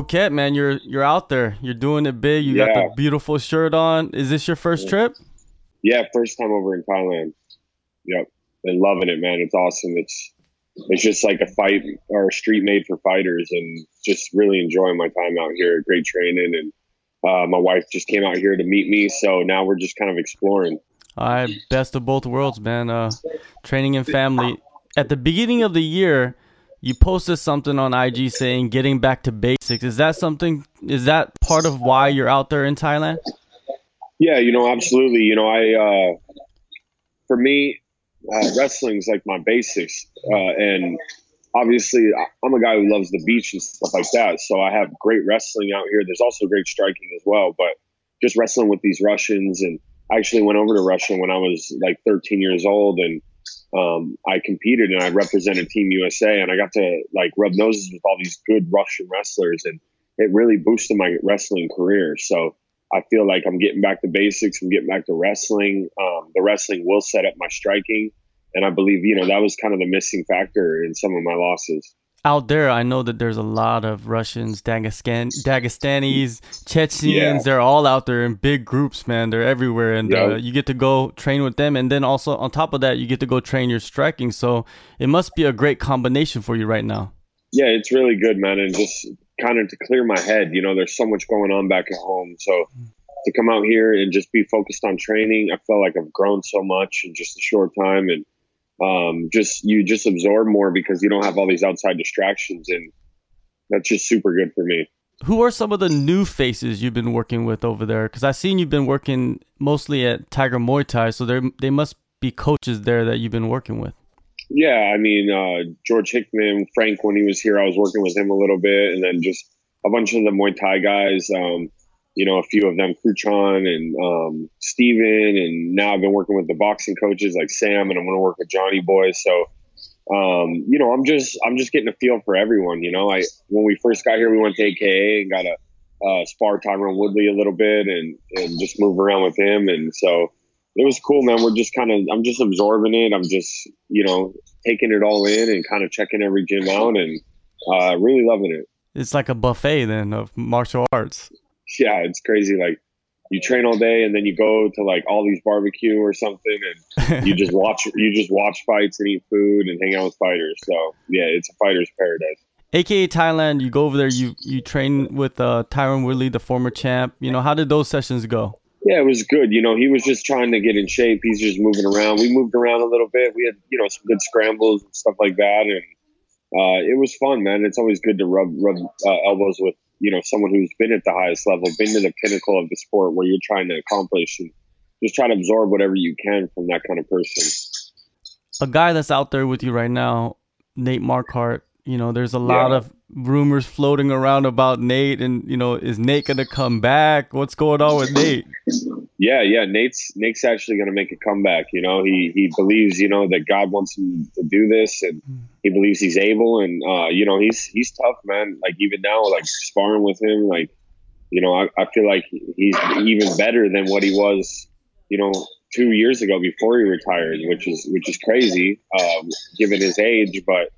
Phuket, man, you're you're out there. You're doing it big. You got the beautiful shirt on. Is this your first trip? Yeah, first time over in Thailand. Yep, and loving it, man. It's awesome. It's it's just like a fight or a street made for fighters, and just really enjoying my time out here. Great training, and uh, my wife just came out here to meet me, so now we're just kind of exploring. All right, best of both worlds, man. Uh, training and family. At the beginning of the year, you posted something on IG saying getting back to basics. Is that something? Is that part of why you're out there in Thailand? Yeah, you know, absolutely. You know, I uh, for me, uh, wrestling's like my basics, uh, and obviously, I'm a guy who loves the beach and stuff like that. So I have great wrestling out here. There's also great striking as well, but just wrestling with these Russians, and I actually went over to Russia when I was like 13 years old, and um, I competed and I represented Team USA, and I got to like rub noses with all these good Russian wrestlers, and it really boosted my wrestling career. So I feel like I'm getting back to basics. I'm getting back to wrestling. Um, the wrestling will set up my striking, and I believe you know that was kind of the missing factor in some of my losses. Out there, I know that there's a lot of Russians, Dagestan, Dagestanis, Chechens. Yeah. They're all out there in big groups, man. They're everywhere, and uh, you get to go train with them. And then also on top of that, you get to go train your striking. So it must be a great combination for you right now. Yeah, it's really good, man, and just kind of to clear my head. You know, there's so much going on back at home, so to come out here and just be focused on training, I felt like I've grown so much in just a short time, and um, just you just absorb more because you don't have all these outside distractions, and that's just super good for me. Who are some of the new faces you've been working with over there? Because I've seen you've been working mostly at Tiger Muay Thai, so there they must be coaches there that you've been working with. Yeah, I mean uh, George Hickman, Frank when he was here, I was working with him a little bit, and then just a bunch of the Muay Thai guys. Um, you know, a few of them, Kruchan and um, Steven, and now I've been working with the boxing coaches like Sam, and I'm going to work with Johnny Boy. So, um, you know, I'm just I'm just getting a feel for everyone. You know, I when we first got here, we went to AKA and got a uh, spar Tyron Woodley a little bit, and and just move around with him, and so it was cool, man. We're just kind of, I'm just absorbing it. I'm just, you know, taking it all in and kind of checking every gym out and uh, really loving it. It's like a buffet then of martial arts. Yeah, it's crazy. Like you train all day and then you go to like all these barbecue or something and you just watch, you just watch fights and eat food and hang out with fighters. So yeah, it's a fighter's paradise. AKA Thailand, you go over there, you you train with uh, Tyron Woodley, the former champ. You know, how did those sessions go? Yeah, it was good. You know, he was just trying to get in shape. He's just moving around. We moved around a little bit. We had, you know, some good scrambles and stuff like that. And uh, it was fun, man. It's always good to rub rub uh, elbows with, you know, someone who's been at the highest level, been to the pinnacle of the sport where you're trying to accomplish and just try to absorb whatever you can from that kind of person. A guy that's out there with you right now, Nate Marquardt. You know, there's a lot Yeah. of rumors floating around about Nate, and you know, is Nate gonna come back? What's going on with Nate? Yeah, yeah. Nate's Nate's actually going to make a comeback. You know, he he believes you know that God wants him to do this, and he believes he's able. And uh, you know, he's he's tough, man. Like even now, like sparring with him, like you know, I, I feel like he's even better than what he was, you know, two years ago before he retired, which is which is crazy, um, given his age. But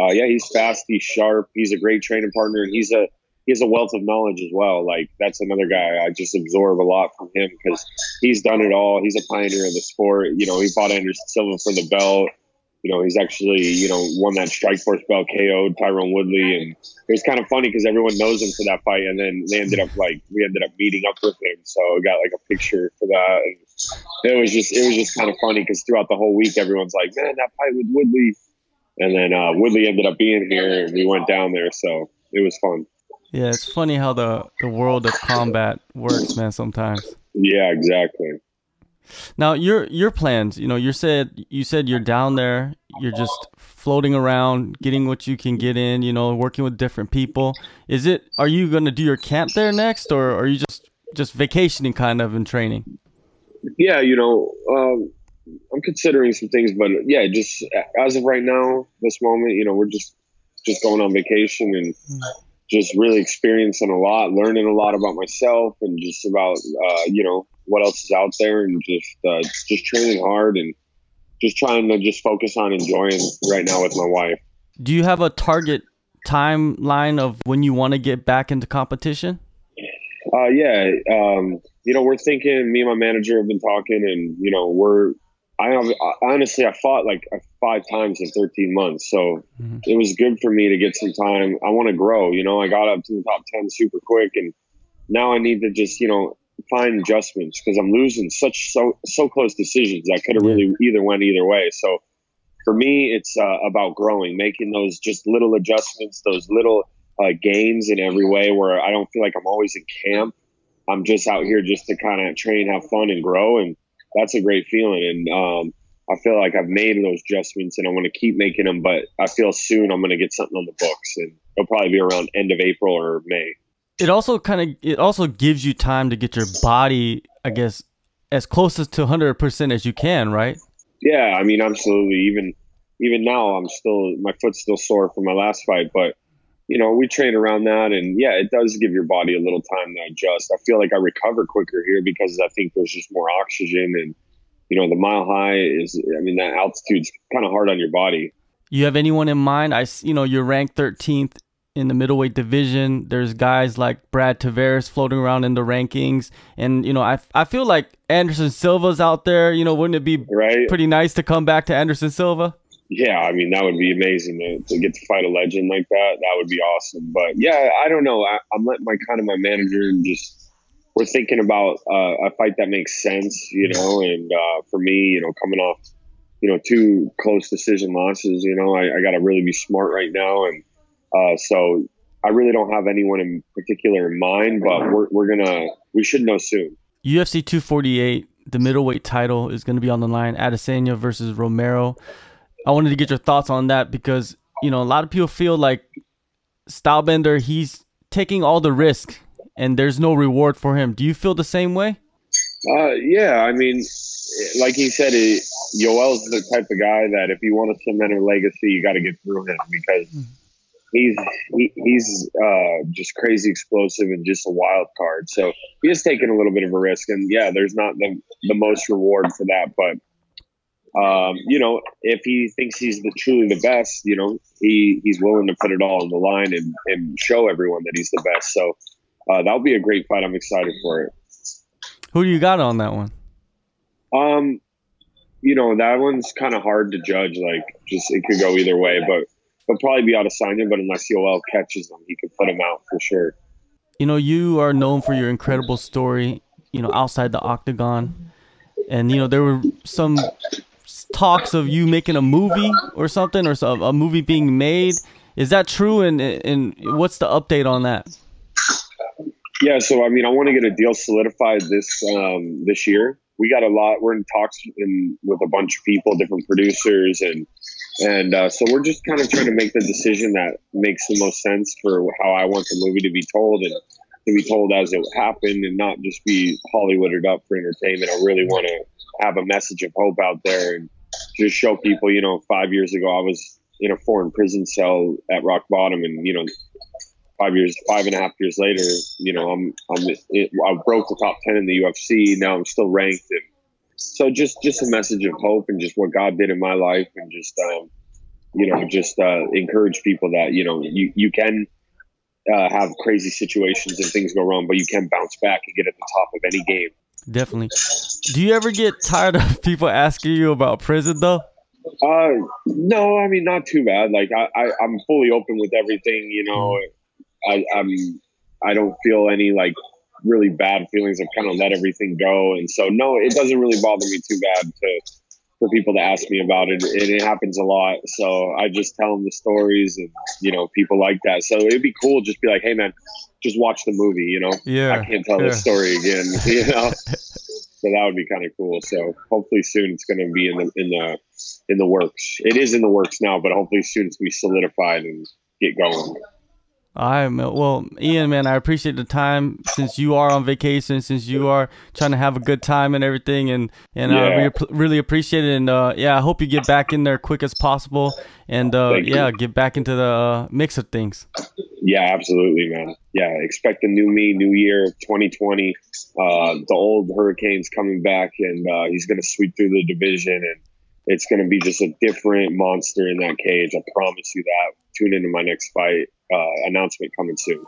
uh, yeah, he's fast, he's sharp, he's a great training partner, and he's a he has a wealth of knowledge as well. Like that's another guy I just absorb a lot from him because he's done it all. He's a pioneer of the sport. You know, he fought Anderson Silva for the belt. You know, he's actually you know won that Strikeforce belt, KO'd Tyron Woodley, and it was kind of funny because everyone knows him for that fight, and then they ended up like we ended up meeting up with him, so I got like a picture for that. And it was just it was just kind of funny because throughout the whole week, everyone's like, man, that fight with Woodley, and then uh, Woodley ended up being here, and we went down there, so it was fun. Yeah, it's funny how the the world of combat works, man. Sometimes. Yeah, exactly. Now your your plans, you know, you said you said you're down there, you're just floating around, getting what you can get in, you know, working with different people. Is it are you going to do your camp there next or are you just just vacationing kind of and training? Yeah, you know, um, I'm considering some things, but yeah, just as of right now, this moment, you know, we're just just going on vacation and just really experiencing a lot, learning a lot about myself and just about uh, you know what else is out there, and just uh, just training hard and just trying to just focus on enjoying right now with my wife. Do you have a target timeline of when you want to get back into competition? Uh, yeah, um, you know, we're thinking. Me and my manager have been talking, and you know, we're. I, honestly, I fought like five times in 13 months, so mm-hmm. it was good for me to get some time. I want to grow. You know, I got up to the top 10 super quick, and now I need to just, you know, find adjustments because I'm losing such so so close decisions. I could have really either went either way. So for me, it's uh, about growing, making those just little adjustments, those little uh, gains in every way where I don't feel like I'm always in camp. I'm just out here just to kind of train, have fun, and grow. And that's a great feeling. And um, I feel like I've made those adjustments and I want to keep making them. But I feel soon I'm going to get something on the books, and it'll probably be around end of April or May. It also kind of it also gives you time to get your body, I guess, as close to 100 percent as you can, right? Yeah, I mean, absolutely. Even even now, I'm still my foot's still sore from my last fight, but you know, we train around that, and yeah, it does give your body a little time to adjust. I feel like I recover quicker here because I think there's just more oxygen, and you know, the mile high is, I mean, that altitude's kind of hard on your body. You have anyone in mind? I, you know, you're ranked 13th in the middleweight division. There's guys like Brad Tavares floating around in the rankings, and you know, I I feel like Anderson Silva's out there. You know, wouldn't it be right? pretty nice to come back to Anderson Silva? Yeah, I mean that would be amazing to, get to fight a legend like that. That would be awesome. But yeah, I don't know. I, am letting my kind of my manager and just we're thinking about uh, a fight that makes sense, you know. And uh, for me, you know, coming off you know two close decision losses, you know, I, I got to really be smart right now and uh, so I really don't have anyone in particular in mind, but we're, we're gonna we should know soon. UFC 248, the middleweight title is going to be on the line. Adesanya versus Romero. I wanted to get your thoughts on that because you know a lot of people feel like Stylebender he's taking all the risk and there's no reward for him. Do you feel the same way? Uh, yeah, I mean, like he said, it, Yoel's the type of guy that if you want to cement a legacy, you got to get through him because hmm he's he, he's uh, just crazy explosive and just a wild card. So he is taking a little bit of a risk, and yeah, there's not the the most reward for that, but. Um, you know, if he thinks he's the truly the best, you know, he he's willing to put it all on the line and, and show everyone that he's the best. So uh, that'll be a great fight. I'm excited for it. Who do you got on that one? Um, you know, that one's kind of hard to judge. Like, just it could go either way, but he'll probably be Adesanya, but unless Yoel catches him, he can put him out for sure. You know, you are known for your incredible story, you know, outside the octagon. And, you know, there were some talks of you making a movie or something, or a movie being made. Is that true? And, and what's the update on that? Yeah, so I mean, I want to get a deal solidified this um, this year. We got a lot. We're in talks in, with a bunch of people, different producers, and and uh, so we're just kind of trying to make the decision that makes the most sense for how I want the movie to be told and to be told as it happened and not just be Hollywooded up for entertainment. I really want to have a message of hope out there and just show people, you know, five years ago I was in a foreign prison cell at rock bottom and, you know, five years, five and a half years later, you know, I'm, I'm, I broke the top 10 in the UFC. Now I'm still ranked and so just just a message of hope and just what God did in my life and just um, you know just uh, encourage people that you know you you can uh, have crazy situations and things go wrong, but you can bounce back and get at the top of any game. Definitely. Do you ever get tired of people asking you about prison though? Uh, no, I mean not too bad. Like I, I I'm fully open with everything. You know, I, I'm I don't feel any like really bad feelings. I've kind of let everything go, and so no, it doesn't really bother me too bad to for people to ask me about it. And it happens a lot, so I just tell them the stories, and you know, people like that. So it'd be cool just be like, hey man, just watch the movie. You know, yeah, I can't tell yeah. the story again. You know. so that would be kind of cool. So hopefully soon it's going to be in the in the in the works. It is in the works now, but hopefully soon it's going to be solidified and get going. I well, Ian, man, I appreciate the time since you are on vacation, since you are trying to have a good time and everything, and and yeah. I really, really appreciate it. And uh, yeah, I hope you get back in there quick as possible, and uh, yeah, you. get back into the uh, mix of things. Yeah, absolutely, man. Yeah, expect a new me, new year, 2020. Uh, the old Hurricanes coming back, and uh, he's going to sweep through the division, and it's going to be just a different monster in that cage. I promise you that tune into my next fight uh, announcement coming soon.